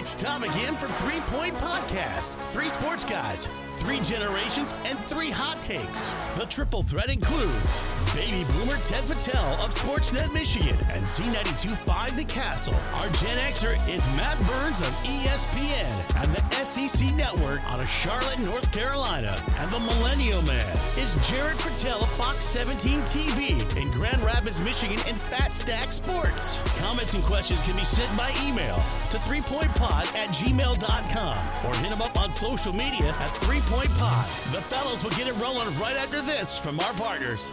It's time again for Three Point Podcast. Three sports guys, three generations, and three hot takes. The triple threat includes baby boomer Ted Patel of Sportsnet Michigan and Z92.5 The Castle. Our Gen Xer is Matt Burns of ESPN and the SEC Network out of Charlotte, North Carolina. And the Millennial Man is Jared Patel of Fox 17 TV in Grand Rapids, Michigan and Fat Stack Sports. Comments and questions can be sent by email to threepointpod at gmail.com or hit them up on social media at threepointpod. The fellows will get it rolling right after this from our partners.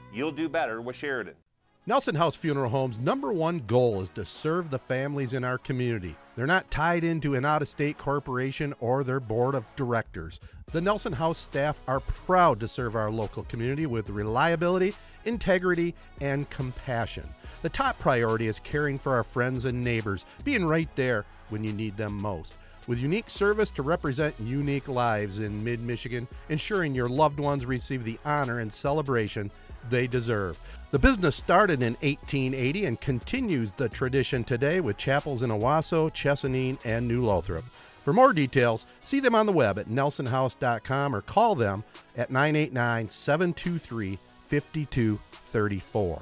You'll do better with Sheridan. Nelson House Funeral Home's number one goal is to serve the families in our community. They're not tied into an out of state corporation or their board of directors. The Nelson House staff are proud to serve our local community with reliability, integrity, and compassion. The top priority is caring for our friends and neighbors, being right there when you need them most. With unique service to represent unique lives in mid Michigan, ensuring your loved ones receive the honor and celebration they deserve. The business started in 1880 and continues the tradition today with chapels in Owosso, Chesaning, and New Lothrop. For more details, see them on the web at nelsonhouse.com or call them at 989 723 5234.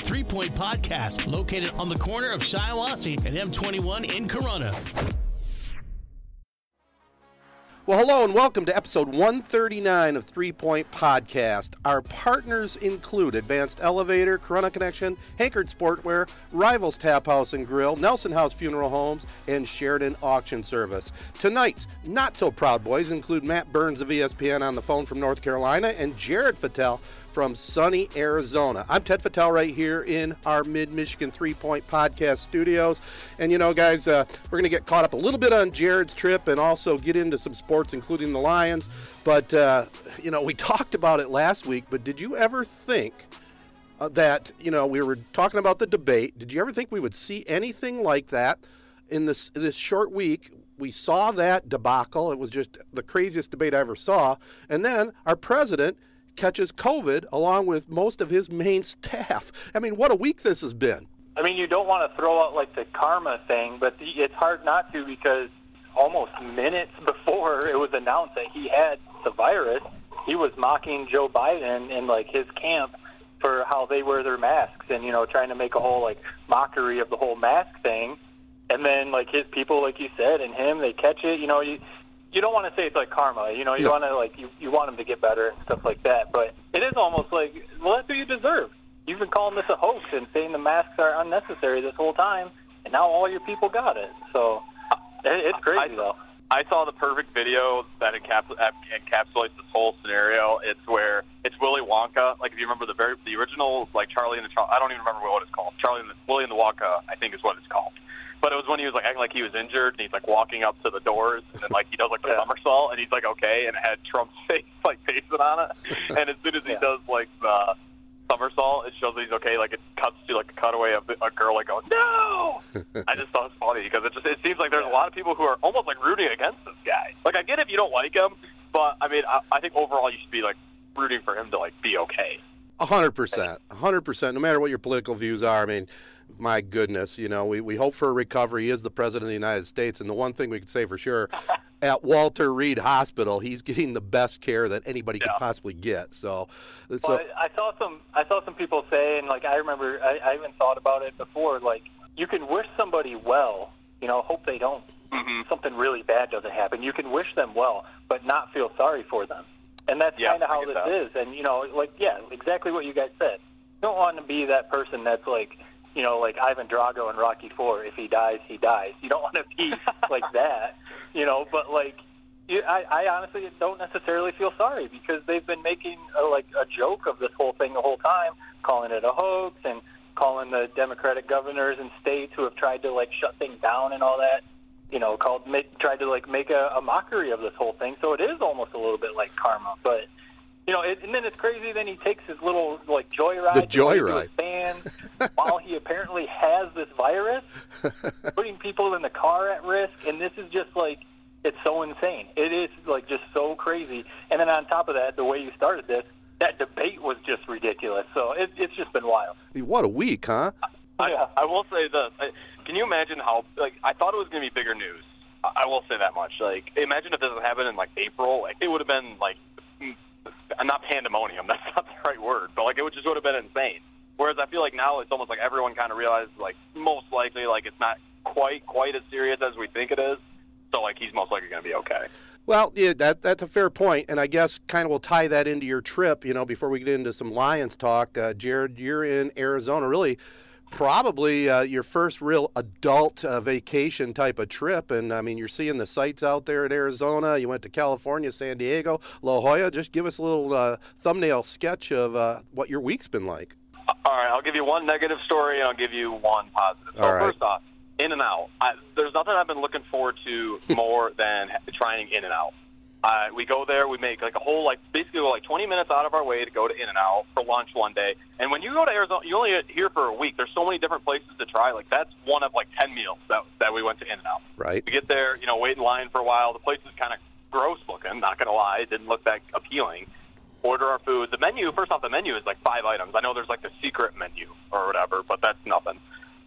Three Point Podcast, located on the corner of Shiawassee and M21 in Corunna. Well, hello and welcome to episode 139 of Three Point Podcast. Our partners include Advanced Elevator, Corunna Connection, Hankard Sportwear, Rivals Tap House and Grill, Nelson House Funeral Homes, and Sheridan Auction Service. Tonight's not so proud boys include Matt Burns of ESPN on the phone from North Carolina and Jared Fattel from sunny Arizona. I'm Ted Fattel right here in our Mid Michigan Three Point Podcast studios. And you know, guys, uh, we're going to get caught up a little bit on Jared's trip and also get into some sports, including the Lions. But, uh, you know, we talked about it last week, but did you ever think? Uh, that you know we were talking about the debate. Did you ever think we would see anything like that in this this short week? We saw that debacle. It was just the craziest debate I ever saw. And then our president catches COVID along with most of his main staff. I mean, what a week this has been. I mean, you don't want to throw out like the karma thing, but it's hard not to because almost minutes before it was announced that he had the virus, he was mocking Joe Biden and like his camp for how they wear their masks and you know trying to make a whole like mockery of the whole mask thing. And then like his people, like you said, and him, they catch it. You know, you you don't want to say it's like karma. You know, you No. want to like you you want him to get better and stuff like that. But it is almost like well, that's what you deserve. You've been calling this a hoax and saying the masks are unnecessary this whole time, and now all your people got it. So it, it's crazy I- though. I saw the perfect video that encaps- encapsulates this whole scenario. It's where it's Willy Wonka. Like if you remember the very the original, like Charlie and the Char- I don't even remember what it's called. Charlie and the Willy and the Wonka, I think is what it's called. But it was when he was like acting like he was injured and he's like walking up to the doors and then like he does like the Yeah. somersault and he's like okay and it had Trump's face like facing on it. And as soon as he Yeah. does like the somersault, it shows that he's okay. Like it cuts to like a cutaway of a girl like going no. I just thought it was funny because it just it seems like there's a lot of people who are almost like rooting against this guy. Like I get if you don't like him, but I mean I, I think overall you should be like rooting for him to like be okay. A hundred percent, a hundred percent. No matter what your political views are, I mean, my goodness, you know, we, we hope for a recovery. He is the president of the United States, and the one thing we can say for sure, at Walter Reed Hospital, he's getting the best care that anybody could possibly get. So, so Well, I I saw some. I saw some people say, and like I remember, I, I even thought about it before. Like you can wish somebody well, you know, hope they don't Mhm. something really bad doesn't happen. You can wish them well, but not feel sorry for them, and that's Yeah, kind of how get this that. is. And you know, like yeah, exactly what you guys said. You don't want to be that person that's like, you know, like Ivan Drago in Rocky Four. If he dies, he dies. You don't want to be like that, you know. But like, you, I, I honestly don't necessarily feel sorry because they've been making a, like a joke of this whole thing the whole time, calling it a hoax and calling the Democratic governors and states who have tried to like shut things down and all that. You know, called make, tried to like make a, a mockery of this whole thing. So it is almost a little bit like karma, but. You know, it, and then it's crazy. Then he takes his little like joyride, The to his joyride. fan while he apparently has this virus, putting people in the car at risk. And this is just like it's so insane. It is like just so crazy. And then on top of that, the way you started this, that debate was just ridiculous. So it, it's just been wild. what a week, huh? Yeah. I, I will say this. I, can you imagine how like I thought it was going to be bigger news. I, I will say that much. Like imagine if this had happened in like April. Like it would have been like not pandemonium. That's not the right word, but like it would just would have been insane. Whereas I feel like now it's almost like everyone kind of realizes like most likely like it's not quite quite as serious as we think it is. So like he's most likely going to be okay. Well, yeah, that that's a fair point, and I guess kind of we'll tie that into your trip. You know, before we get into some Lions talk, uh, Jared, you're in Arizona. Really, probably uh, your first real adult uh, vacation type of trip, and I mean, you're seeing the sights out there at Arizona. You went to California, San Diego, La Jolla. Just give us a little uh, thumbnail sketch of uh, what your week's been like. All right, I'll give you one negative story and I'll give you one positive. So All right. first off, In and Out. I, there's nothing I've been looking forward to more than trying In and Out. Uh, we go there, we make like a whole like basically like 20 minutes out of our way to go to In and Out for lunch one day. And when you go to Arizona, you only here for a week. There's so many different places to try. Like that's one of like 10 meals that that we went to In and Out. Right. We get there, you know, wait in line for a while. The place is kind of gross looking. Not gonna lie, it didn't look that appealing. Order our food. The menu, first off, the menu is like five items. I know there's like the secret menu or whatever, but that's nothing.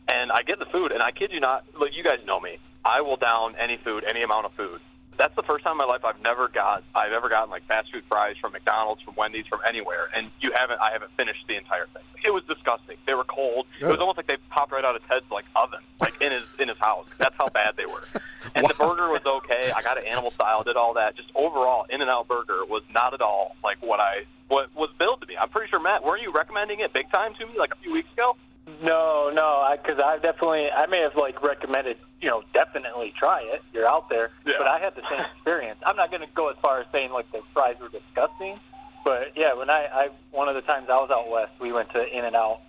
And I get the food, and I kid you not, look, you guys know me. I will down any food, any amount of food. That's the first time in my life I've never got, I've ever gotten like fast food fries from McDonald's, from Wendy's, from anywhere, and you haven't, I haven't finished the entire thing. It was disgusting. They were cold. It was almost like they popped right out of Ted's like oven, like in his in his house. That's how bad they were. And the burger was okay. I got an animal style, did all that. Just overall, In and Out Burger was not at all like what I what was billed to me. I'm pretty sure Matt, weren't you recommending it big time to me like a few weeks ago? No, no, because I, definitely, I may have like recommended, you know, definitely try it. You're out there, Yeah. but I had the same experience. I'm not going to go as far as saying like the fries were disgusting, but yeah, when I, I one of the times I was out west, we went to In and Out,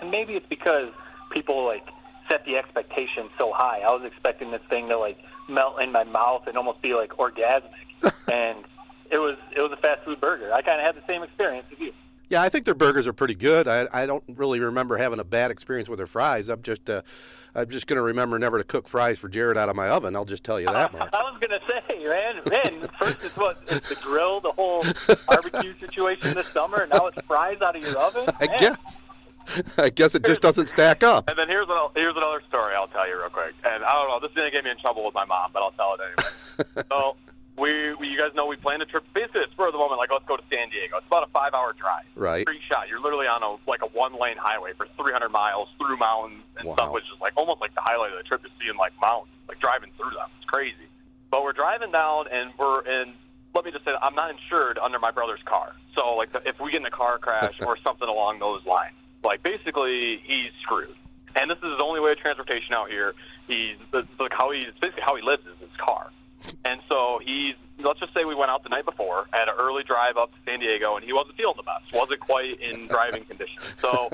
and maybe it's because people like set the expectation so high. I was expecting this thing to like melt in my mouth and almost be like orgasmic, and it was it was a fast food burger. I kind of had the same experience as you. Yeah, I think their burgers are pretty good. I, I don't really remember having a bad experience with their fries. I'm just uh, I'm just going to remember never to cook fries for Jared out of my oven. I'll just tell you that much. I was gonna say, man, man. First it's what it's the grill, the whole barbecue situation this summer, and now it's fries out of your oven. I guess. I guess it just doesn't stack up. And then here's a, here's another story I'll tell you real quick. And I don't know, this is gonna get me in trouble with my mom, but I'll tell it anyway. so we, we, you guys know we planned a trip. Basically, it's spur of the moment. Like, let's go to San Diego. It's about a five-hour drive. Right. Free shot. You're literally on a like a one-lane highway for 300 miles through mountains and Wow. stuff, which is like almost like the highlight of the trip is seeing like mountains, like driving through them. It's crazy. But we're driving down, and we're in. Let me just say, I'm not insured under my brother's car. So, like, the, if we get in a car crash or something along those lines, like, basically, he's screwed. And this is his only way of transportation out here. He's the, like how he basically how he lives is his car. And so he's let's just say we went out the night before, had an early drive up to San Diego, and he wasn't feeling the best, wasn't quite in driving condition. So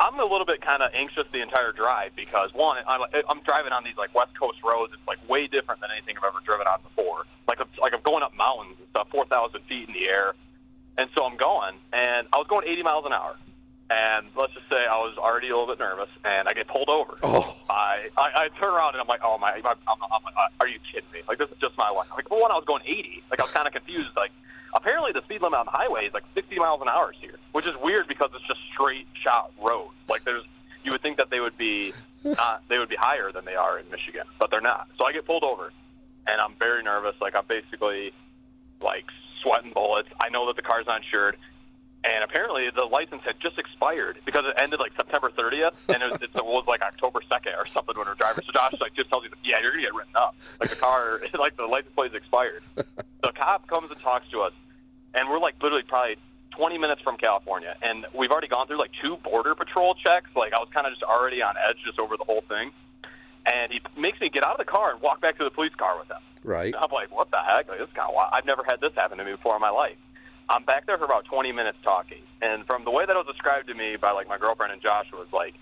I'm a little bit kind of anxious the entire drive because one, I'm, I'm driving on these like West Coast roads. It's like way different than anything I've ever driven on before. Like I'm, like I'm going up mountains and stuff, 4,000 feet in the air, and so I'm going, and I was going 80 miles an hour. And let's just say I was already a little bit nervous, and I get pulled over. Oh. I, I I turn around and I'm like, oh my, I'm, I'm, I'm, are you kidding me? Like this is just my life. Like for one, I was going 80. Like I was kind of confused. Like apparently the speed limit on the highway is like 60 miles an hour here, which is weird because it's just straight shot road. Like there's, you would think that they would be not, they would be higher than they are in Michigan, but they're not. So I get pulled over, and I'm very nervous. Like I'm basically like sweating bullets. I know that the car's not insured, and apparently the license had just expired because it ended like September 30th, and it was, it was like October 2nd or something when we're. So Josh like just tells you, yeah, you're gonna get written up. Like the car, like the license plate is expired. the cop comes and talks to us, and we're like literally probably 20 minutes from California, and we've already gone through like two border patrol checks. Like I was kind of just already on edge just over the whole thing, and he makes me get out of the car and walk back to the police car with him. Right. I'm like, what the heck? Like, this is kind of wild. I've never had this happen to me before in my life. I'm back there for about 20 minutes talking, and from the way that it was described to me by like my girlfriend and Josh was like,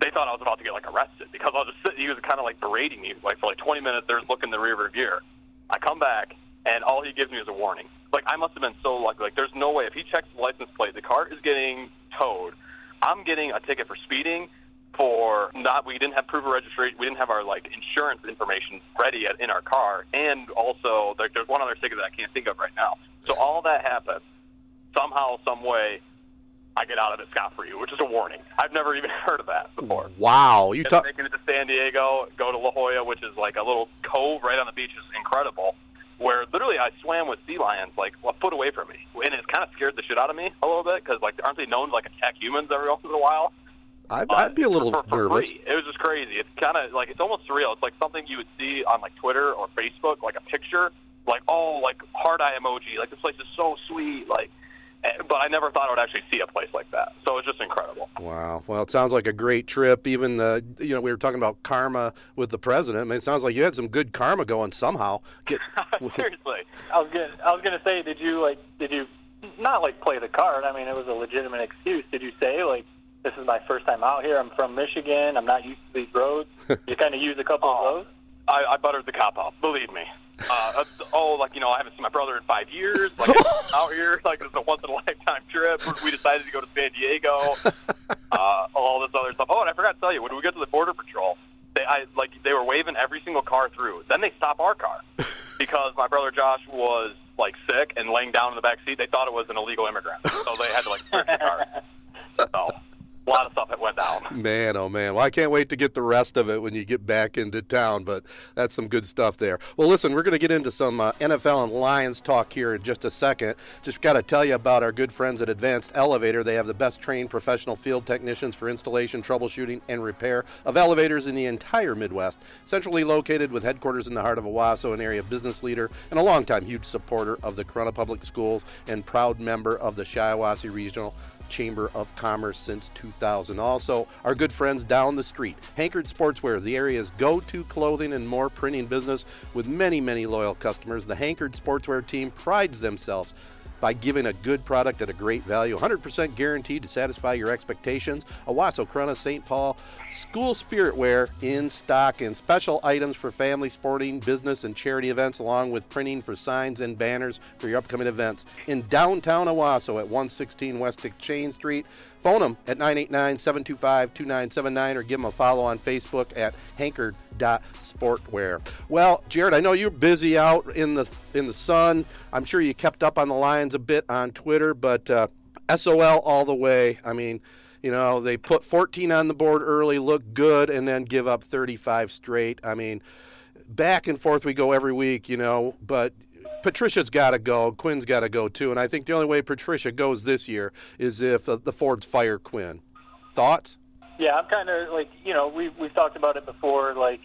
they thought I was about to get like arrested because I was just sitting. He was kind of like berating me like for like 20 minutes. There's looking in the rearview mirror. I come back, and all he gives me is a warning. Like I must have been so lucky. Like there's no way if he checks the license plate, the car is getting towed. I'm getting a ticket for speeding. For not, we didn't have proof of registration. We didn't have our like insurance information ready at, in our car, and also like there's one other ticket that I can't think of right now. So all that happened. Somehow, some way, I get out of it scot free, which is a warning. I've never even heard of that before. Wow. You talk. making it to San Diego, go to La Jolla, which is like a little cove right on the beach, is incredible. Where literally I swam with sea lions like a foot away from me, and it kind of scared the shit out of me a little bit because like aren't they known to like attack humans every once in a while? I'd, Uh, I'd be a little for, for nervous. Free. It was just crazy. It's kind of like it's almost surreal. It's like something you would see on like Twitter or Facebook, like a picture, like oh, like heart eye emoji, like this place is so sweet, like. eh, But I never thought I would actually see a place like that. So it's just incredible. Wow. Well, it sounds like a great trip. Even the, you know, we were talking about karma with the president. I mean, it sounds like you had some good karma going somehow. Get, Seriously. I was gonna, I was gonna say, did you like, did you not like play the card? I mean, it was a legitimate excuse. Did you say like, this is my first time out here. I'm from Michigan. I'm not used to these roads. you kind of use a couple of those. I, I buttered the cop up. Believe me. Uh, uh, oh, like you know, I haven't seen my brother in five years. Like I'm out here, like it's a once in a lifetime trip. We decided to go to San Diego. Uh, all this other stuff. Oh, and I forgot to tell you, when we get to the border patrol, they I like they were waving every single car through. Then they stop our car because my brother Josh was like sick and laying down in the back seat. They thought it was an illegal immigrant, so they had to like search the car. So a lot of stuff that went down. Man, oh man. Well, I can't wait to get the rest of it when you get back into town, but that's some good stuff there. Well, listen, we're going to get into some uh, NFL and Lions talk here in just a second. Just got to tell you about our good friends at Advanced Elevator. They have the best trained professional field technicians for installation, troubleshooting, and repair of elevators in the entire Midwest. Centrally located with headquarters in the heart of Owosso, an area business leader and a longtime huge supporter of the Corunna Public Schools and proud member of the Shiawassee Regional Chamber of Commerce since 2000. Also, our good friends down the street, Hankard Sportswear, the area's go to clothing and more printing business with many, many loyal customers. The Hankard Sportswear team prides themselves by giving a good product at a great value, 100% guaranteed to satisfy your expectations. Owosso, Corunna, St. Paul, school spirit wear in stock and special items for family, sporting, business, and charity events, along with printing for signs and banners for your upcoming events in downtown Owosso at 116 West Exchange Street. Phone them at 989 725 2979 or give them a follow on Facebook at hanker.sportwear. Well, Jared, I know you're busy out in the in the sun. I'm sure you kept up on the Lions a bit on Twitter, but uh, SOL all the way. I mean, you know, they put 14 on the board early, look good, and then give up 35 straight. I mean, back and forth we go every week, you know, but Patricia's got to go. Quinn's got to go too. And I think the only way Patricia goes this year is if uh, the Fords fire Quinn. Thoughts? Yeah, I'm kind of like you know we we've talked about it before. Like,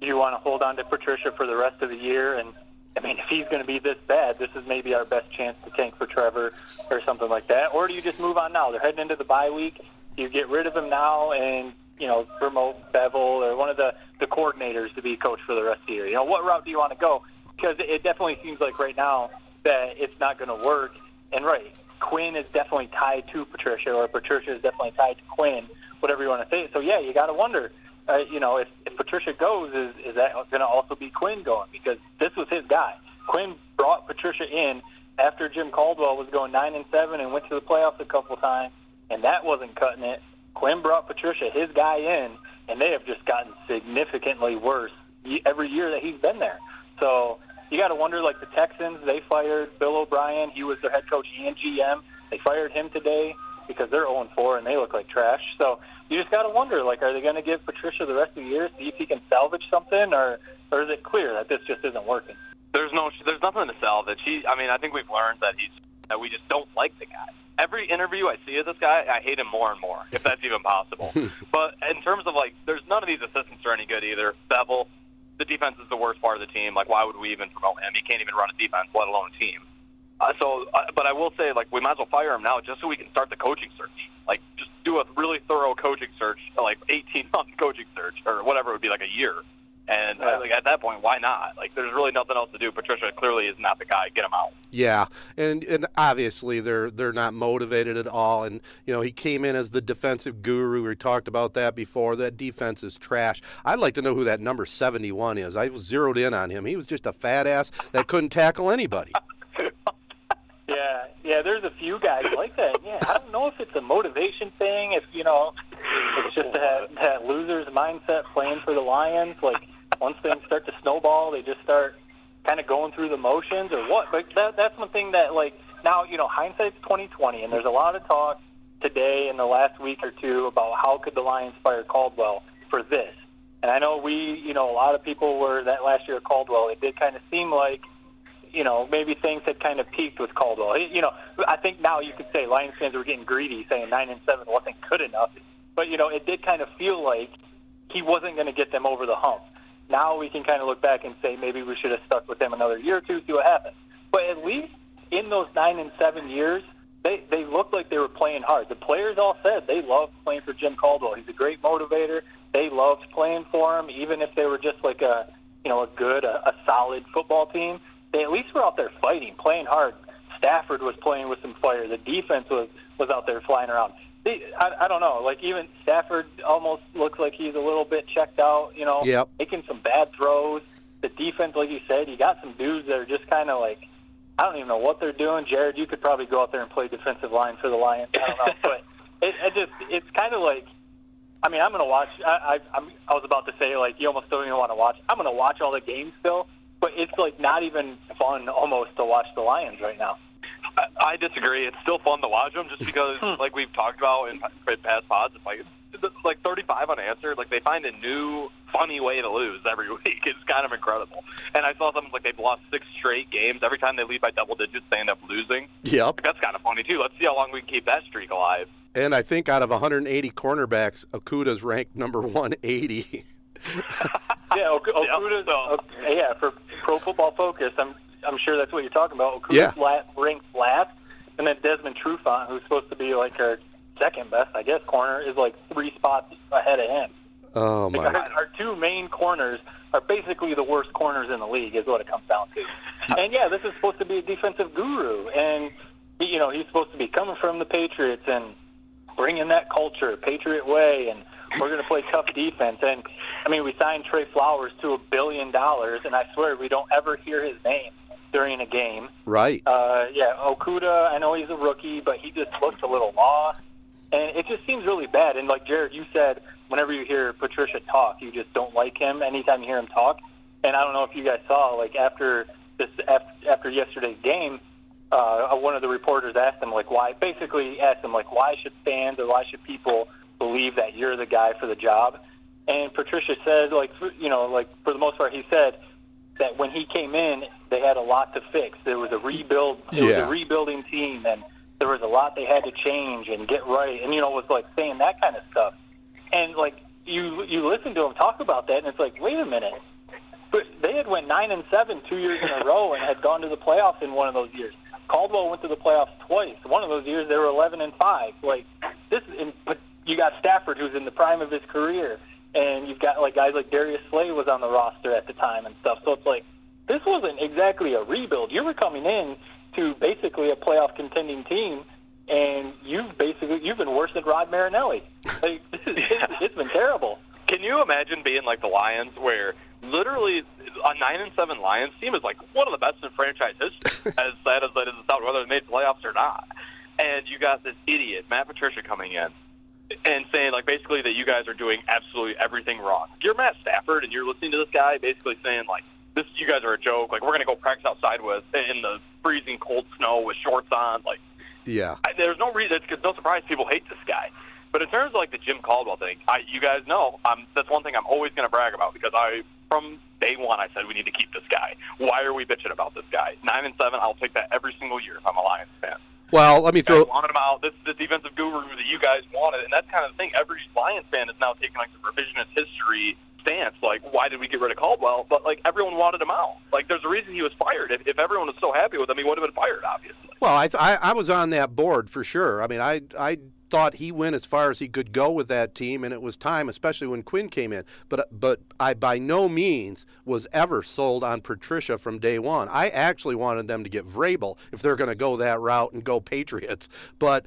do you want to hold on to Patricia for the rest of the year? And I mean, if he's going to be this bad, this is maybe our best chance to tank for Trevor or something like that. Or do you just move on now? They're heading into the bye week. You get rid of him now and you know promote Bevell or one of the the coordinators to be coach for the rest of the year. You know, what route do you want to go? Because it definitely seems like right now that it's not going to work. And right, Quinn is definitely tied to Patricia, or Patricia is definitely tied to Quinn, whatever you want to say. So yeah, you got to wonder, uh, you know, if, if Patricia goes, is is that going to also be Quinn going? Because this was his guy. Quinn brought Patricia in after Jim Caldwell was going nine and seven and went to the playoffs a couple times, and that wasn't cutting it. Quinn brought Patricia, his guy, in, and they have just gotten significantly worse every year that he's been there. So you got to wonder, like the Texans, they fired Bill O'Brien. He was their head coach and GM. They fired him today because they're 0 4 and they look like trash. So you just got to wonder, like, are they going to give Patricia the rest of the year, see if he can salvage something, or, or or is it clear that this just isn't working? There's no, there's nothing to salvage. He, I mean, I think we've learned that he's that we just don't like the guy. Every interview I see of this guy, I hate him more and more, if that's even possible. but in terms of like, there's none of these assistants are any good either. Bevel, the defense is the worst part of the team. Like, why would we even promote him? He can't even run a defense, let alone a team. Uh, so, uh, but I will say, like, we might as well fire him now just so we can start the coaching search. Like, just do a really thorough coaching search, like 18 month coaching search, or whatever it would be, like a year. And uh, like at that point, why not? Like, there's really nothing else to do. Patricia clearly is not the guy. Get him out. Yeah, and and obviously they're they're not motivated at all. And you know he came in as the defensive guru. We talked about that before. That defense is trash. I'd like to know who that number seventy one is. I was zeroed in on him. He was just a fat ass that couldn't tackle anybody. Yeah, yeah. There's a few guys like that. Yeah, I don't know if it's a motivation thing. If you know, it's just that that loser's mindset playing for the Lions. Like once things start to snowball, they just start kind of going through the motions or what. But that that's one thing that like now you know hindsight's 2020, and there's a lot of talk today in the last week or two about how could the Lions fire Caldwell for this. And I know we, you know, a lot of people were that last year at Caldwell. It did kind of seem like you know, maybe things had kind of peaked with Caldwell. You know, I think now you could say Lions fans were getting greedy, saying nine and seven wasn't good enough. But you know, it did kind of feel like he wasn't going to get them over the hump. Now we can kind of look back and say maybe we should have stuck with him another year or two, see what happens. But at least in those nine and seven years, they they looked like they were playing hard. The players all said they loved playing for Jim Caldwell. He's a great motivator. They loved playing for him, even if they were just like a you know a good, a, a solid football team they at least were out there fighting, playing hard. Stafford was playing with some fire. The defense was was out there flying around. I, I don't know. Like even Stafford almost looks like he's a little bit checked out. You know, yep. making some bad throws. The defense, like you said, you got some dudes that are just kind of like I don't even know what they're doing. Jared, you could probably go out there and play defensive line for the Lions. I don't know, but it, it just it's kind of like. I mean, I'm going to watch. I, I, I'm, I was about to say like you almost don't even want to watch. I'm going to watch all the games still but it's like not even fun almost to watch the Lions right now. I, I disagree. It's still fun to watch them just because, hmm. like we've talked about in past pods, it's like like 35 unanswered. Like they find a new funny way to lose every week. It's kind of incredible. And I saw something like they've lost six straight games. Every time they lead by double digits, they end up losing. Yep. That's kind of funny too. Let's see how long we can keep that streak alive. And I think out of 180 cornerbacks, Okudah's ranked number 180. yeah, ok- Okudah's, yeah, yeah, for Pro Football Focus, I'm I'm sure that's what you're talking about. Okudah's yeah. last, ranked last, and then Desmond Trufant, who's supposed to be like our second best, I guess, corner, is like three spots ahead of him. Oh my! Like our, our two main corners are basically the worst corners in the league, is what it comes down to. Uh, and yeah, this is supposed to be a defensive guru, and you know he's supposed to be coming from the Patriots and bringing that culture, Patriot way, and we're going to play tough defense. And I mean, we signed Trey Flowers to a billion dollars, and I swear we don't ever hear his name during a game. Right. Uh, yeah, Okudah, I know he's a rookie, but he just looks a little lost, and it just seems really bad. And like Jared, you said, whenever you hear Patricia talk, you just don't like him. Anytime you hear him talk, and I don't know if you guys saw, like after this after yesterday's game. Uh, one of the reporters asked him like why basically asked him like why should fans or why should people believe that you're the guy for the job. And Patricia said, like, you know, like for the most part, he said that when he came in, they had a lot to fix. There was a rebuild. It yeah. was a rebuilding team, and there was a lot they had to change and get right. And you know, was like saying that kind of stuff. And like you, you listen to him talk about that, and it's like, wait a minute. But they had went nine and seven two years in a row and had gone to the playoffs in one of those years. Caldwell went to the playoffs twice. One of those years they were eleven and five. Like this, and, but you got Stafford, who's in the prime of his career, and you've got like guys like Darius Slay was on the roster at the time and stuff. So it's like this wasn't exactly a rebuild. You were coming in to basically a playoff contending team, and you've basically you've been worse than Rod Marinelli. Like this is, it's, it's been terrible. Can you imagine being like the Lions, where literally a nine and seven Lions team is like one of the best in franchise history, as sad as that is, whether they made playoffs or not. And you got this idiot Matt Patricia coming in, and saying like basically that you guys are doing absolutely everything wrong. You're Matt Stafford and you're listening to this guy basically saying like this you guys are a joke. Like we're gonna go practice outside with in the freezing cold snow with shorts on. Like yeah, I, there's no reason. It's no surprise people hate this guy. But in terms of like the Jim Caldwell thing, I, you guys know um, that's one thing I'm always going to brag about because I, from day one, I said we need to keep this guy. Why are we bitching about this guy? Nine and seven, I'll take that every single year if I'm a Lions fan. Well, let me You guys throw. wanted him out. This is the defensive guru that you guys wanted, and that's kind of the thing. Every Lions fan is now taking like the revisionist history stance. Like, why did we get rid of Caldwell? But like everyone wanted him out. Like, there's a reason he was fired. If, if everyone was so happy with him, he would have been fired, obviously. Well, I, th- I I was on that board for sure. I mean, I I thought he went as far as he could go with that team, and it was time, especially when Quinn came in. But uh, but I by no means was ever sold on Patricia from day one. I actually wanted them to get Vrabel if they're going to go that route and go Patriots. But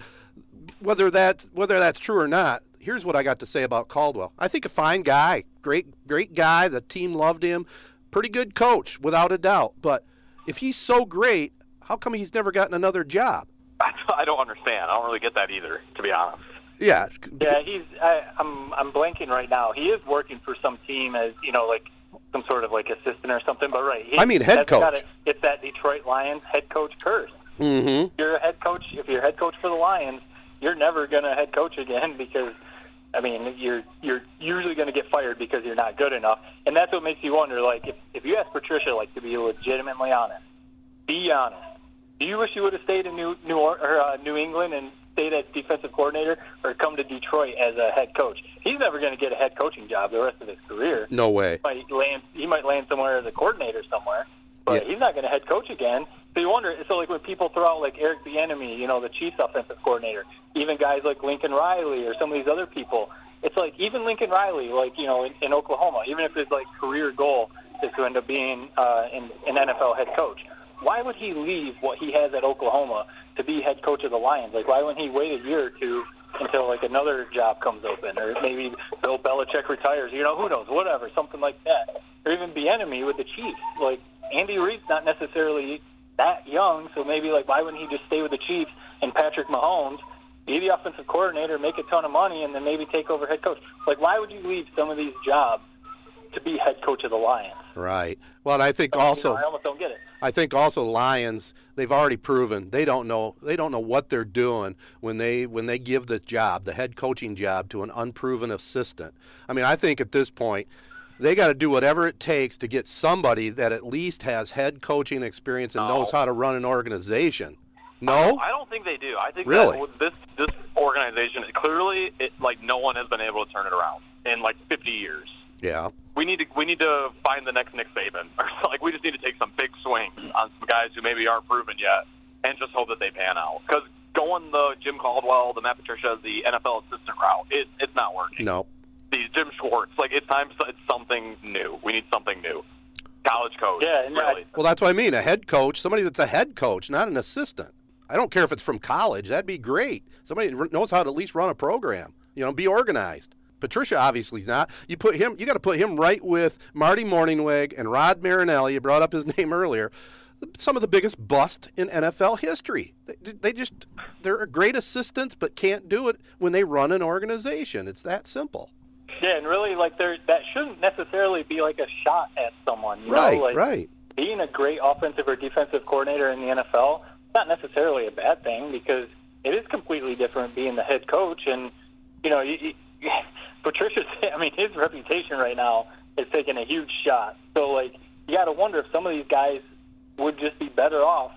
whether that's whether that's true or not, here's what I got to say about Caldwell. I think a fine guy, great great guy. The team loved him, pretty good coach without a doubt. But if he's so great, how come he's never gotten another job? I don't understand. I don't really get that either, to be honest. Yeah, Yeah, he's. I, I'm. I'm blanking right now. He is working for some team as you know, like some sort of like assistant or something. But right, he, I mean, head that's gotta- coach. it's that Detroit Lions head coach curse. Mm-hmm. You're a head coach. If you're head coach for the Lions, you're never gonna head coach again because, I mean, you're you're usually gonna get fired because you're not good enough. And that's what makes you wonder. Like, if if you ask Patricia, like to be legitimately honest, be honest. Do you wish you would have stayed in New New or, or, uh, New England and stayed as defensive coordinator, or come to Detroit as a head coach? He's never going to get a head coaching job the rest of his career. No way. Might land, he might land somewhere as a coordinator somewhere, but Yeah. he's not going to head coach again. So you wonder. So like when people throw out like Eric Bieniemy, you know, the Chiefs offensive coordinator, even guys like Lincoln Riley or some of these other people, it's like even Lincoln Riley, like you know, in, in Oklahoma, even if his like career goal is to end up being uh, in, an NFL head coach, why would he leave what he has at Oklahoma to be head coach of the Lions? Like, why wouldn't he wait a year or two until like another job comes open, or maybe Bill Belichick retires? You know, who knows? Whatever, something like that, or even Bieniemy with the Chiefs. Like Andy Reid's not necessarily that young, so maybe like why wouldn't he just stay with the Chiefs and Patrick Mahomes? Be the offensive coordinator, make a ton of money, and then maybe take over head coach. Like, why would you leave some of these jobs to be head coach of the Lions? Right. Well, and I think I mean, you also know, I almost don't get it. I think also Lions they've already proven they don't know they don't know what they're doing when they when they give the job the head coaching job to an unproven assistant. I mean I think at this point they got to do whatever it takes to get somebody that at least has head coaching experience and knows how to run an organization. No, I don't think they do. I think Really? that this this organization clearly, it, like no one has been able to turn it around in like 50 years. Yeah, We need to we need to find the next Nick Saban. Or like we just need to take some big swings on some guys who maybe aren't proven yet, and just hope that they pan out. Because going the Jim Caldwell, the Matt Patricia, the NFL assistant route, it, it's not working. no, These Jim Schwartz, like it's time. It's something new. We need something new. College coach. Yeah, and really. Well, that's what I mean. A head coach, somebody that's a head coach, not an assistant. I don't care if it's from college. That'd be great. Somebody knows how to at least run a program. You know, be organized. Patricia obviously is not. You put him. You got to put him right with Marty Mornhinweg and Rod Marinelli. You brought up his name earlier. Some of the biggest bust in NFL history. They, they just they're great assistants, but can't do it when they run an organization. It's that simple. Yeah, and really, like, there that shouldn't necessarily be like a shot at someone. You Right, know? like, right. Being a great offensive or defensive coordinator in the NFL, not necessarily a bad thing because it is completely different being the head coach. And you know, you, Patricia's. I mean, his reputation right now is taking a huge shot. So, like, you got to wonder if some of these guys would just be better off.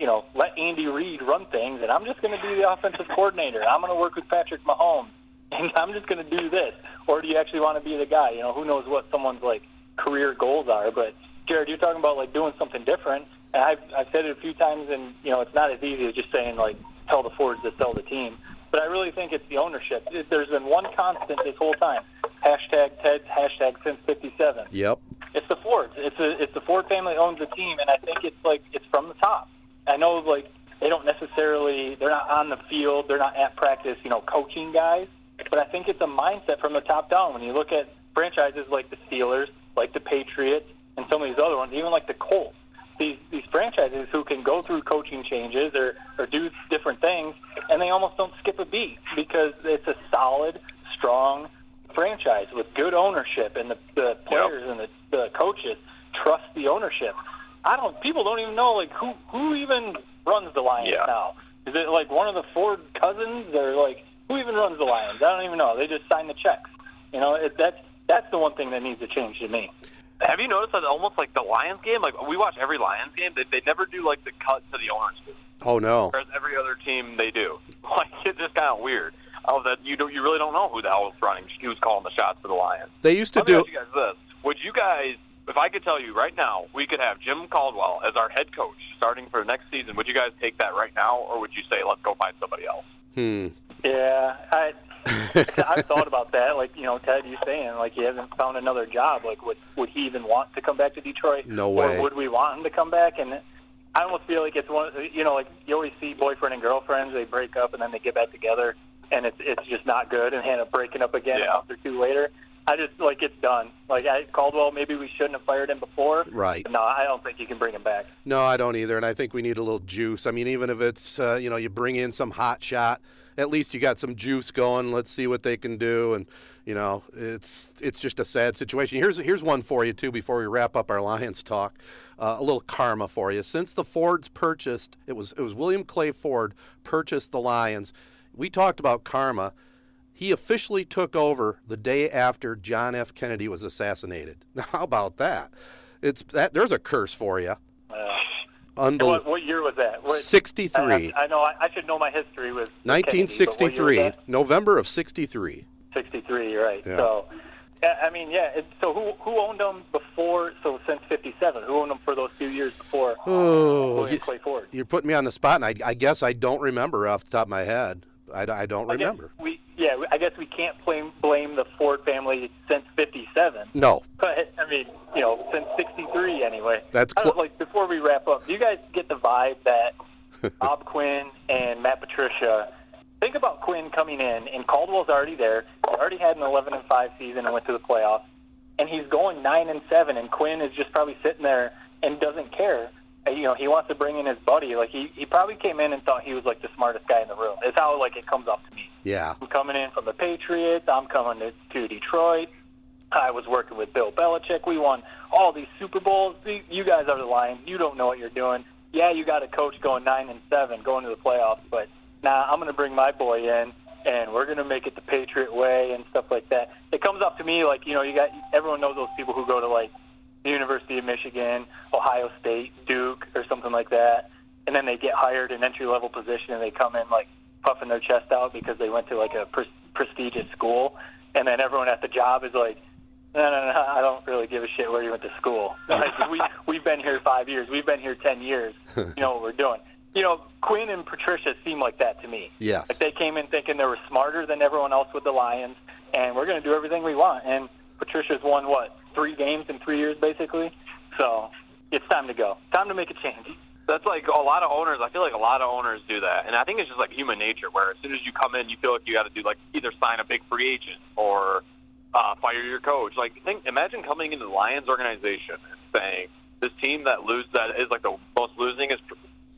You know, let Andy Reid run things, and I'm just going to be the offensive coordinator. I'm going to work with Patrick Mahomes and I'm just going to do this? Or do you actually want to be the guy? You know, who knows what someone's like career goals are? But Jared, you're talking about like doing something different, and I've I've said it a few times, and you know, it's not as easy as just saying like tell the Fords to sell the team. But I really think it's the ownership. There's been one constant this whole time. Hashtag Ted. Hashtag since '57 Yep. it's the Fords. It's a, it's the Ford family owns the team, and I think it's like it's from the top. I know like they don't necessarily they're not on the field, they're not at practice, you know, coaching guys, but I think it's a mindset from the top down. When you look at franchises like the Steelers, like the Patriots, and some of these other ones, even like the Colts, these these franchises who can go through coaching changes or or do different things, and they almost don't skip a beat because it's a solid, strong franchise with good ownership, and the, the players and the, the coaches trust the ownership. I don't. People don't even know like who who even runs the Lions Yeah. now. Is it like one of the Ford cousins, or like who even runs the Lions? I don't even know. They just sign the checks. You know, it, that's that's the one thing that needs to change to me. Have you noticed that almost like the Lions game? Like we watch every Lions game, they, they never do like the cut to the orange. booth. Oh no. Whereas every other team they do. Like it's just kind of weird. Oh, that you don't you really don't know who the hell is running, who's calling the shots for the Lions. They used to Let me do ask you guys this: Would you guys, if I could tell you right now, we could have Jim Caldwell as our head coach starting for the next season? Would you guys take that right now, or would you say let's go find somebody else? Hmm. Yeah, I I've thought about that. Like you know, Ted, you saying like he hasn't found another job. Like would would he even want to come back to Detroit? No way. Or would we want him to come back? And I almost feel like it's one. of You know, like you always see boyfriend and girlfriends. They break up and then they get back together, and it's it's just not good. And end up breaking up again Yeah. a month or two later. I just like it's done. Like I, Caldwell, maybe we shouldn't have fired him before. Right. No, I don't think you can bring him back. No, I don't either, and I think we need a little juice. I mean, even if it's uh, you know you bring in some hot shot, at least you got some juice going. Let's see what they can do, and you know it's it's just a sad situation. Here's here's one for you too before we wrap up our Lions talk. Uh, a little karma for you. Since the Fords purchased, it was it was William Clay Ford purchased the Lions. We talked about karma. He officially took over the day after John F. Kennedy was assassinated. Now, how about that? It's that there's a curse for you. Uh, Unbelievable. what, what year was that? What, 63. I, I know. I, I should know my history with Kennedy, but what year was 1963, that? November of 63. 63, right. Yeah. So, I mean, yeah. It, so who who owned them before? So since 57, who owned them for those few years before Oh, William Clay Ford? you're putting me on the spot, and I, I guess I don't remember off the top of my head. I, I don't remember. we yeah. I guess we can't blame blame the Ford family since 57. No. But I mean, you know, since '63 anyway. That's I don't- like before we wrap up. Do you guys get the vibe that Bob Quinn and Matt Patricia? Think about Quinn coming in, and Caldwell's already there. He already had an 11 and 5 season and went to the playoffs, and he's going 9 and 7. And Quinn is just probably sitting there and doesn't care. You know, he wants to bring in his buddy. Like he, he probably came in and thought he was like the smartest guy in the room. It's how like it comes off to me. Yeah. I'm coming in from the Patriots. I'm coming to, to Detroit. I was working with Bill Belichick. We won all these Super Bowls. You you guys are the Lions. You don't know what you're doing. Yeah, you got a coach going nine and seven, going to the playoffs. But now I'm going to bring my boy in, and we're going to make it the Patriot way and stuff like that. It comes up to me like you know, you got everyone knows those people who go to like the University of Michigan, Ohio State, Duke, or something like that, and then they get hired in entry level position and they come in like puffing their chest out because they went to like a pres- prestigious school, and then everyone at the job is like, no, no, no, I don't really give a shit where you went to school. Like we we've been here five years, we've been here ten years. You know what we're doing. You know, Quinn and Patricia seem like that to me. Yes. Like they came in thinking they were smarter than everyone else with the Lions, and we're going to do everything we want. And Patricia's won what three games in three years, basically. So it's time to go. Time to make a change. That's like a lot of owners. I feel like a lot of owners do that, and I think it's just like human nature. Where as soon as you come in, you feel like you got to do like either sign a big free agent or uh, fire your coach. Like, think, imagine coming into the Lions organization and saying this team that lose that is like the most losingest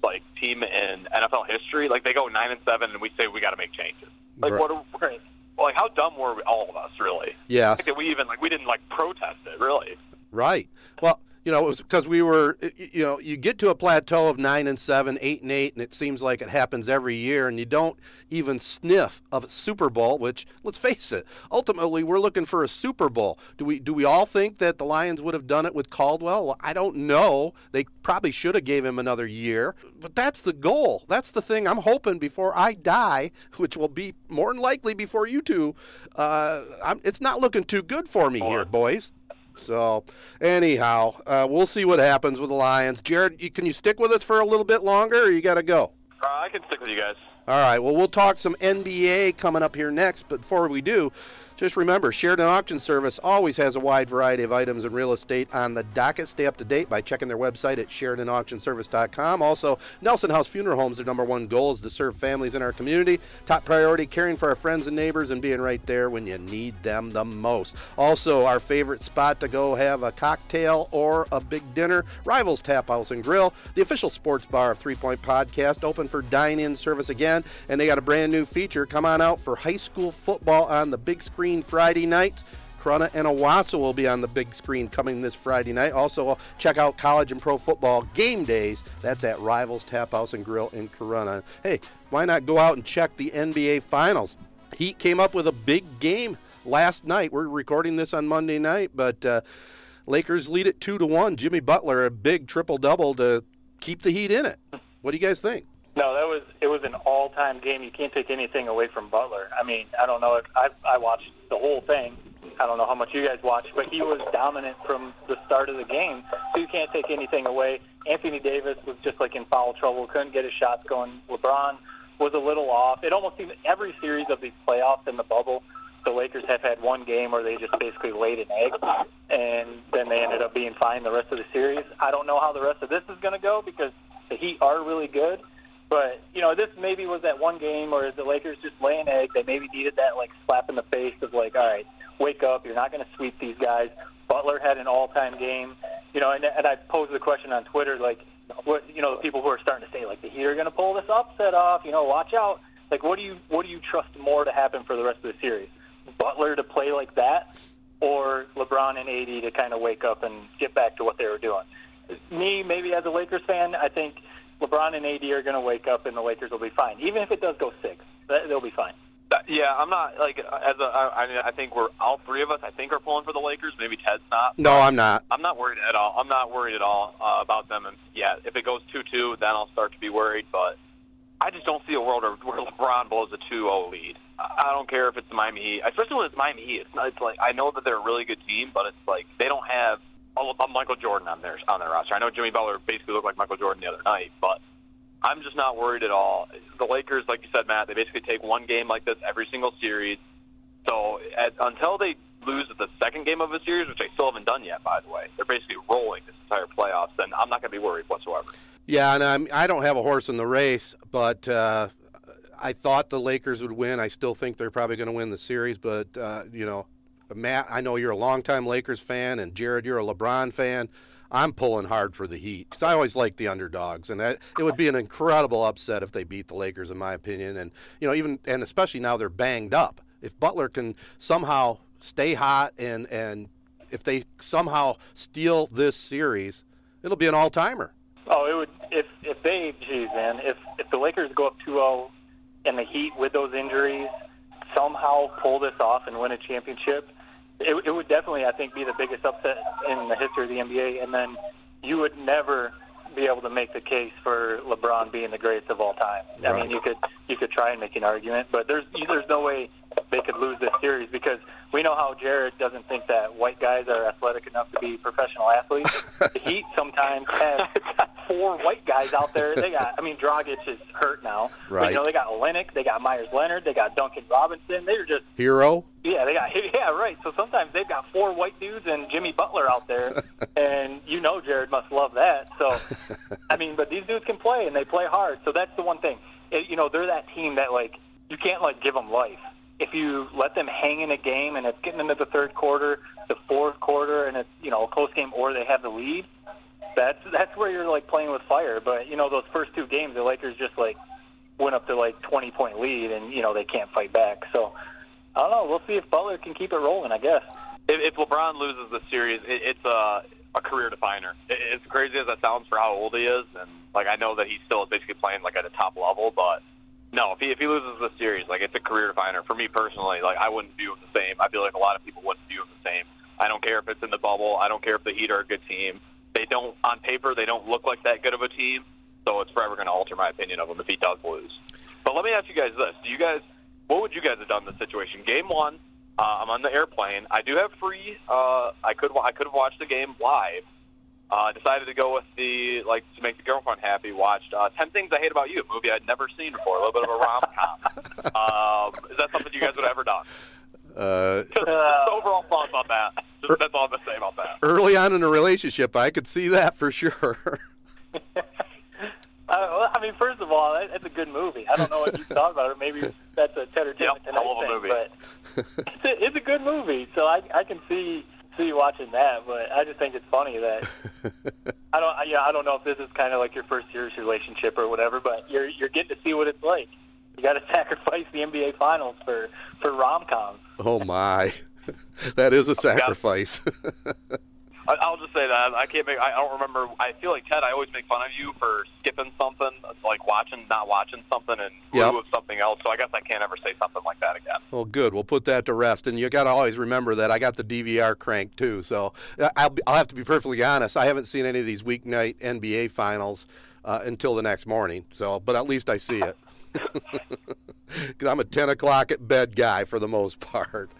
like team in NFL history. Like they go nine and seven, and we say we got to make changes. Like Right. what? Are, Right. like how dumb were we, all of us really? Yes. Like, that we even like we didn't like protest it really. Right. Well, you know, it was because we were, you know, you get to a plateau of nine and seven, eight and eight, and it seems like it happens every year, and you don't even sniff of a Super Bowl. Which, let's face it, ultimately we're looking for a Super Bowl. Do we? Do we all think that the Lions would have done it with Caldwell? Well, I don't know. They probably should have gave him another year, but that's the goal. That's the thing I'm hoping before I die, which will be more than likely before you two. Uh, I'm, it's not looking too good for me here, boys. So, anyhow, uh, we'll see what happens with the Lions. Jared, you, can you stick with us for a little bit longer, or you got to go? Uh, I can stick with you guys. All right. Well, we'll talk some NBA coming up here next. But before we do, just remember Sheridan Auction Service always has a wide variety of items in real estate on the docket. Stay up to date by checking their website at SheridanAuctionService.com. Also, Nelson House Funeral Homes, their number one goal is to serve families in our community. Top priority, caring for our friends and neighbors and being right there when you need them the most. Also, our favorite spot to go have a cocktail or a big dinner, Rivals Tap House and Grill, the official sports bar of Three Point Podcast, open for dine in service again. And they got a brand new feature. Come on out for high school football on the big screen Friday night. Corunna and Owosso will be on the big screen coming this Friday night. Also, uh, check out college and pro football game days. That's at Rivals Tap House and Grill in Corunna. Hey, why not go out and check the NBA Finals? Heat came up with a big game last night. We're recording this on Monday night, but uh, Lakers lead it two to one. Jimmy Butler a big triple double to keep the Heat in it. What do you guys think? No, that was it was an all-time game. You can't take anything away from Butler. I mean, I don't know if I I watched the whole thing. I don't know how much you guys watched, but he was dominant from the start of the game. So you can't take anything away. Anthony Davis was just like in foul trouble, couldn't get his shots going. LeBron was a little off. It almost seemed every series of these playoffs in the bubble, the Lakers have had one game where they just basically laid an egg, and then they ended up being fine the rest of the series. I don't know how the rest of this is going to go because the Heat are really good. But you know, this maybe was that one game where the Lakers just lay an egg. They maybe needed that like slap in the face of like, all right, wake up. You're not going to sweep these guys. Butler had an all-time game. You know, and, and I posed the question on Twitter, like, what you know, the people who are starting to say like the Heat are going to pull this upset off. You know, watch out. Like, what do you what do you trust more to happen for the rest of the series? Butler to play like that, or LeBron and AD to kind of wake up and get back to what they were doing? Me, maybe as a Lakers fan, I think LeBron and AD are going to wake up and the Lakers will be fine. Even if it does go six, they'll be fine. Yeah, I'm not like as a. I, I mean, I think we're all three of us. I think are pulling for the Lakers. Maybe Ted's not. No, I'm not. I'm not worried at all. I'm not worried at all uh, about them. And yeah, if it goes two-two, then I'll start to be worried. But I just don't see a world where, where LeBron blows a 2-0 lead. I I don't care if it's Miami Heat, especially when it's Miami Heat. It's, not, it's like I know that they're a really good team, but it's like they don't have a, a Michael Jordan on their on their roster. I know Jimmy Butler basically looked like Michael Jordan the other night, but I'm just not worried at all. The Lakers, like you said, Matt, they basically take one game like this every single series. So at, until they lose the second game of a series, which they still haven't done yet, by the way, they're basically rolling this entire playoffs. Then I'm not going to be worried whatsoever. Yeah, and I'm, I don't have a horse in the race, but uh, I thought the Lakers would win. I still think they're probably going to win the series, but uh, you know, Matt, I know you're a longtime Lakers fan, and Jared, you're a LeBron fan. I'm pulling hard for the Heat because I always like the underdogs, and that, it would be an incredible upset if they beat the Lakers, in my opinion. And you know, even and especially now they're banged up. If Butler can somehow stay hot and and if they somehow steal this series, it'll be an all timer. Oh, it would if if they, geez, man, if if the Lakers go up 2-0 and the Heat with those injuries somehow pull this off and win a championship, it, it would definitely, I think, be the biggest upset in the history of the NBA. And then you would never be able to make the case for LeBron being the greatest of all time. I mean, you could you could try and make an argument, but there's there's no way they could lose this series because we know how Jared doesn't think that white guys are athletic enough to be professional athletes. the Heat sometimes have four white guys out there. They got, I mean, Dragic is hurt now. But, Right. you know, they got Lennox, they got Meyers Leonard, they got Duncan Robinson. They're just Herro. yeah, they got yeah, right. So sometimes they've got four white dudes and Jimmy Butler out there, and you know Jared must love that. So, I mean, but these dudes can play and they play hard. So that's the one thing. It, you know, they're that team that like you can't like give them life. If you let them hang in a game and it's getting into the third quarter, the fourth quarter, and it's you know a close game or they have the lead, that's that's where you're like playing with fire. But you know those first two games, the Lakers just like went up to like 20 point lead, and you know they can't fight back. So I don't know. We'll see if Butler can keep it rolling. I guess. If, if LeBron loses the series, it, it's a a career definer. It, as crazy as that sounds for how old he is, and like I know that he's still basically playing like at a top level, but no, if he if he loses the series, like it's a career definer for me personally. Like I wouldn't view him the same. I feel like a lot of people wouldn't view him the same. I don't care if it's in the bubble. I don't care if the Heat are a good team. They don't on paper they don't look like that good of a team, so it's forever going to alter my opinion of him if he does lose. But let me ask you guys this: Do you guys what would you guys have done in this situation? Game one, uh, I'm on the airplane. I do have free. Uh, I could I could have watched the game live. Uh, decided to go with the like to make the girlfriend happy. Watched uh, Ten Things I Hate About You, a movie I'd never seen before. A little bit of a rom com. um, is that something you guys would have ever done? Uh, Just, just overall thoughts on that. Just, that's all I'm gonna say about that. early on in a relationship, I could see that for sure. Uh, I mean, first of all, that- that's a good movie. I don't know what you thought about it. Maybe that's a Ted or Tim Yep, Tonight hell of a thing, movie. but it's a, it's a good movie. So I I can see see you watching that. But I just think it's funny that I don't I, yeah I don't know if this is kind of like your first serious relationship or whatever, but you're you're getting to see what it's like. You got to sacrifice the NBA Finals for for rom coms. oh my, that is a sacrifice. I, I'll just say that I can't make. I don't remember. I feel like Ted. I always make fun of you for skipping something, like watching, not watching something, and Yep. with something else. So I guess I can't ever say something like that again. Well, good. We'll put that to rest. And you got to always remember that I got the DVR crank too. So uh, I'll, be, I'll have to be perfectly honest. I haven't seen any of these weeknight NBA finals uh, until the next morning. So, but at least I see it. Because I'm a 10 o'clock at bed guy for the most part.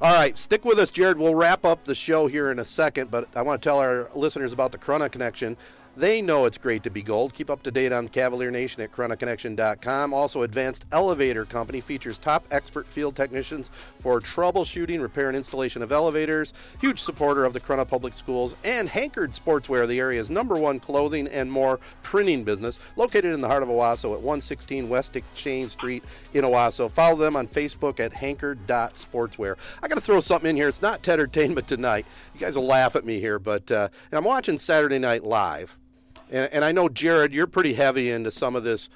All right, stick with us, Jared. We'll wrap up the show here in a second, but I want to tell our listeners about the Corunna Connection. They know it's great to be gold. Keep up to date on Cavalier Nation at CorunnaConnection.com. Also, Advanced Elevator Company features top expert field technicians for troubleshooting, repair, and installation of elevators. Huge supporter of the Corunna Public Schools and Hankard Sportswear, the area's number one clothing and more printing business, located in the heart of Owosso at 116 West Exchange Street in Owosso. Follow them on Facebook at hankard.sportswear. I got to throw something in here. It's not Tedtertainment tonight. You guys will laugh at me here, but uh, I'm watching Saturday Night Live. And, and I know, Jared, you're pretty heavy into some of this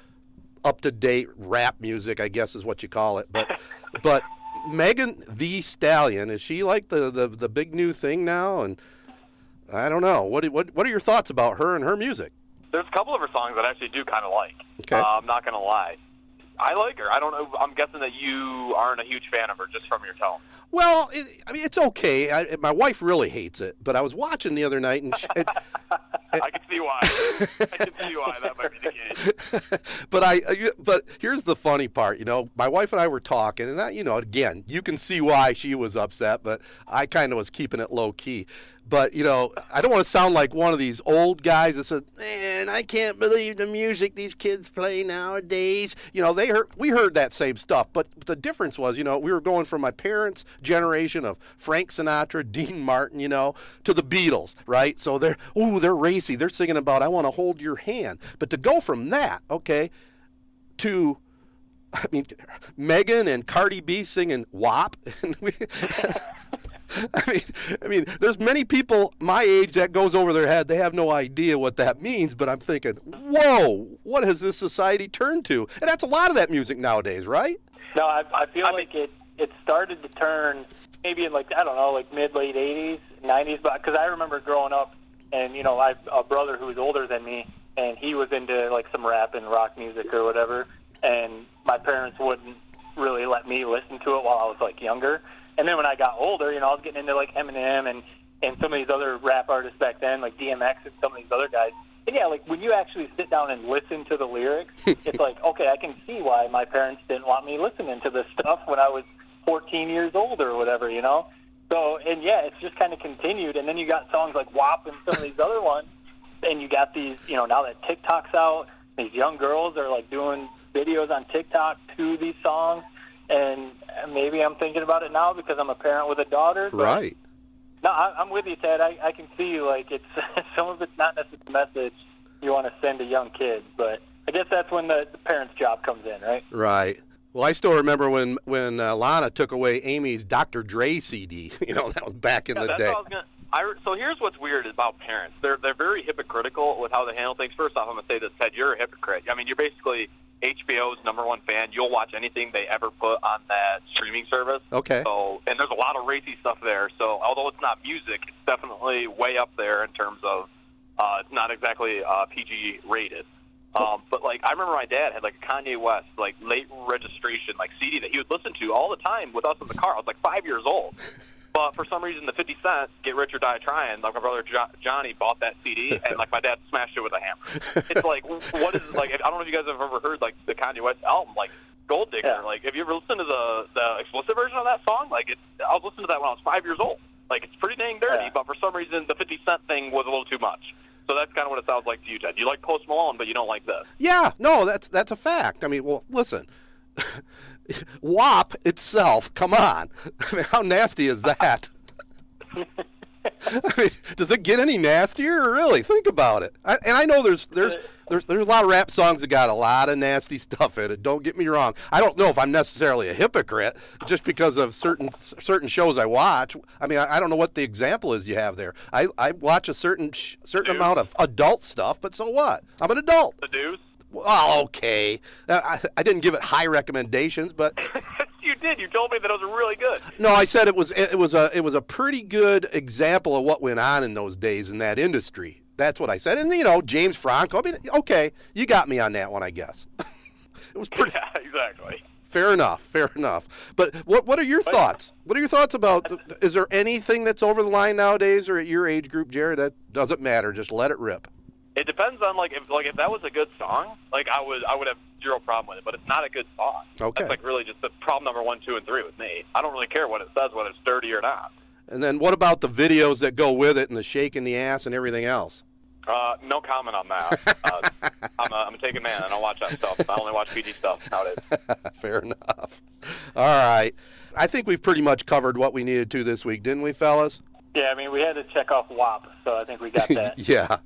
up to date rap music, I guess is what you call it. But but Megan Thee Stallion, is she like the, the, the big new thing now? And I don't know. What, what what are your thoughts about her and her music? There's a couple of her songs that I actually do kind of like. Okay. Uh, I'm not gonna lie. I like her. I don't know. I'm guessing that you aren't a huge fan of her just from your tone. Well, it, I mean, it's okay. I, my wife really hates it, but I was watching the other night, and she, it, I can see why. I can see why that might be the case. but I, uh, I- but here's the funny part. You know, my wife and I were talking, and that, you know, again, you can see why she was upset, but I kind of was keeping it low key. But you know, I don't want to sound like one of these old guys that said, "Man, I can't believe the music these kids play nowadays." You know, they heard we heard that same stuff, but the difference was, you know, we were going from my parents' generation of Frank Sinatra, Dean Martin, you know, to the Beatles, right? So they're, ooh, they're racy. They're singing about "I want to hold your hand," but to go from that, okay, to I mean, Megan and Cardi B singing WAP. And we, I mean, I mean, there's many people my age that goes over their head. They have no idea what that means. But I'm thinking, whoa, what has this society turned to? And that's a lot of that music nowadays, right? No, I, I feel like it it started to turn maybe in like I don't know, like mid late '80s, '90s. But because I remember growing up, and you know, I have a brother who's older than me, and he was into like some rap and rock music or whatever. And my parents wouldn't really let me listen to it while I was like younger. And then when I got older, you know, I was getting into like Eminem and and some of these other rap artists back then, like DMX and some of these other guys. And yeah, like when you actually sit down and listen to the lyrics, it's like, okay, I can see why my parents didn't want me listening to this stuff when I was 14 years old or whatever, you know? So, and yeah, it's just kind of continued. And then you got songs like WAP and some of these other ones. And you got these, you know, now that TikTok's out, these young girls are like doing videos on TikTok to these songs. And maybe I'm thinking about it now because I'm a parent with a daughter. but- Right. no, I, I'm with you, Ted. I, I can see like it's some of it's not necessarily the message you want to send to young kids, but I guess that's when the, the parent's job comes in, right? Right. Well, I still remember when when uh, Lana took away Amy's Dr. Dre CD. You know, that was back in Yeah, the that's day. I was gonna. I, so here's what's weird about parents. They're they're very hypocritical with how they handle things. First off, I'm gonna say this, Ted. You're a hypocrite. I mean, you're basically HBO's number one fan. You'll watch anything they ever put on that streaming service. Okay. So, and there's a lot of racy stuff there. So, although it's not music, it's definitely way up there in terms of uh, it's not exactly uh, PG rated. Um, but like, I remember my dad had like a Kanye West like late registration like CD that he would listen to all the time with us in the car. I was like five years old. But for some reason, the 50 Cent "Get Rich or Die Trying," like my brother jo- Johnny bought that CD, and like my dad smashed it with a hammer. It's like, what is like? I don't know if you guys have ever heard like the Kanye West album, like Gold Digger. Yeah. Like, have you ever listened to the the explicit version of that song? Like, it, I was listening to that when I was five years old. Like, it's pretty dang dirty, Yeah. but for some reason, the 50 Cent thing was a little too much. So that's kind of what it sounds like to you, Ted. You like Post Malone, but you don't like this. Yeah, no, that's that's a fact. I mean, well, listen, WAP itself. Come on, I mean, how nasty is that? I mean, does it get any nastier? Really, think about it. I, and I know there's there's there's there's a lot of rap songs that got a lot of nasty stuff in it. Don't get me wrong. I don't know if I'm necessarily a hypocrite just because of certain certain shows I watch. I mean, I, I don't know what the example is you have there. I, I watch a certain certain Dude. amount of adult stuff, but so what? I'm an adult. The Deuce. Well, okay. Uh, I, I didn't give it high recommendations, but you did. You told me that it was really good. No, I said it was it was a it was a pretty good example of what went on in those days in that industry. That's what I said. And you know, James Franco. I mean, okay, you got me on that one, I guess. it was pretty Yeah, exactly. fair enough. Fair enough. But what what are your thoughts? What are your thoughts about? Is there anything that's over the line nowadays, or at your age group, Jared? That doesn't matter. Just let it rip. It depends on like if like if that was a good song, like I would I would have zero problem with it. But it's not a good song. Okay. That's like really just the problem number one, two, and three with me. I don't really care what it says, whether it's dirty or not. And then what about the videos that go with it and the shaking the ass and everything else? Uh, no comment on that. Uh, I'm, a, I'm a taken man. And I don't watch that stuff. I only watch PG stuff nowadays. Fair enough. All right. I think we've pretty much covered what we needed to this week, didn't we, fellas? Yeah, I mean, we had to check off WAP, so I think we got that. Yeah,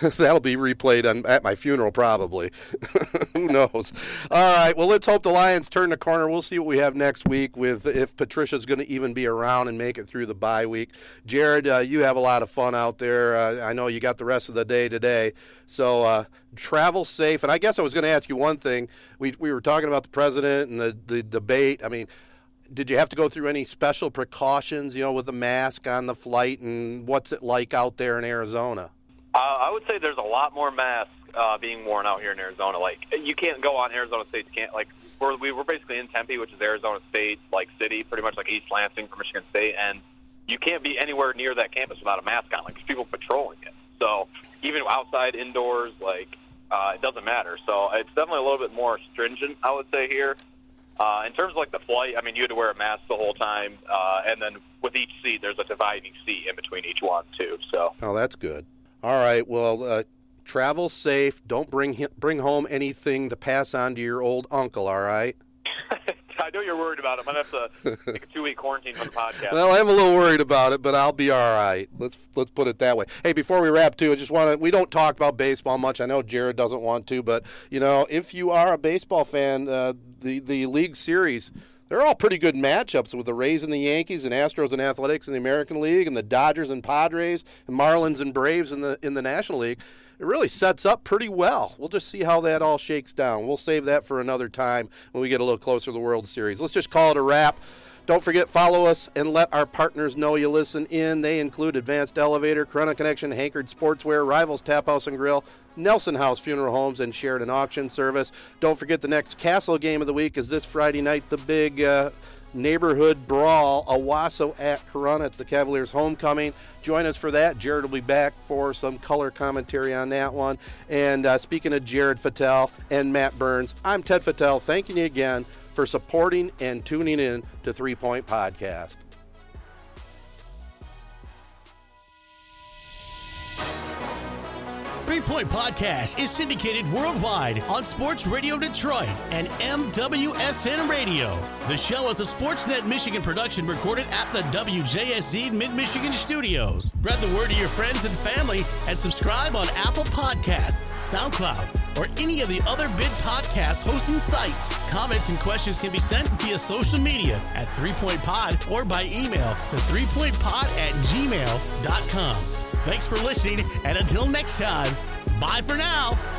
that'll be replayed on, at my funeral probably. Who knows? All right. Well, let's hope the Lions turn the corner. We'll see what we have next week with if Patricia's going to even be around and make it through the bye week. Jared, uh, you have a lot of fun out there. Uh, I know you got the rest of the day today, so uh, travel safe. And I guess I was going to ask you one thing. We we were talking about the president and the the debate. I mean did you have to go through any special precautions, you know, with the mask on the flight, and what's it like out there in Arizona? Uh, I would say there's a lot more masks uh, being worn out here in Arizona. Like you can't go on Arizona State's can't like we're we we're basically in Tempe, which is Arizona State like city, pretty much like East Lansing for Michigan State, and you can't be anywhere near that campus without a mask on. Like people patrolling it. So even outside, indoors, like uh, it doesn't matter. So it's definitely a little bit more stringent, I would say here. Uh, in terms of like the flight, I mean, you had to wear a mask the whole time, uh, and then with each seat, there's a dividing seat in between each one too. So Oh, that's good. All right. Well, uh, travel safe. Don't bring bring home anything to pass on to your old uncle. All right. I know you're worried about it. I'm gonna have to take a two week quarantine from the podcast. Well, I'm a little worried about it, but I'll be all right. Let's let's put it that way. Hey, before we wrap, too, I just want to. We don't talk about baseball much. I know Jared doesn't want to, but you know, if you are a baseball fan, uh, the the league series. They're all pretty good matchups with the Rays and the Yankees and Astros and Athletics in the American League and the Dodgers and Padres and Marlins and Braves in the in the National League. It really sets up pretty well. We'll just see how that all shakes down. We'll save that for another time when we get a little closer to the World Series. Let's just call it a wrap. Don't forget, follow us and let our partners know you listen in. They include Advanced Elevator, Corunna Connection, Hankard Sportswear, Rivals Tap House and Grill, Nelson House Funeral Homes, and Sheridan Auction Service. Don't forget the next Castle game of the week is this Friday night, the big uh, neighborhood brawl, Owosso at Corunna. It's the Cavaliers' homecoming. Join us for that. Jared will be back for some color commentary on that one. And uh, speaking of Jared Fattel and Matt Burns, I'm Ted Fattel, thanking you again for supporting and tuning in to Three Point Podcast. Three Point Podcast is syndicated worldwide on Sports Radio Detroit and MWSN Radio. The show is a Sportsnet Michigan production recorded at the WJSZ Mid Michigan studios. Spread the word to your friends and family and subscribe on Apple Podcasts, SoundCloud, or any of the other big podcast hosting sites. Comments and questions can be sent via social media at Three Point Pod or by email to threepointpod at gmail.com. Thanks for listening, and until next time, bye for now.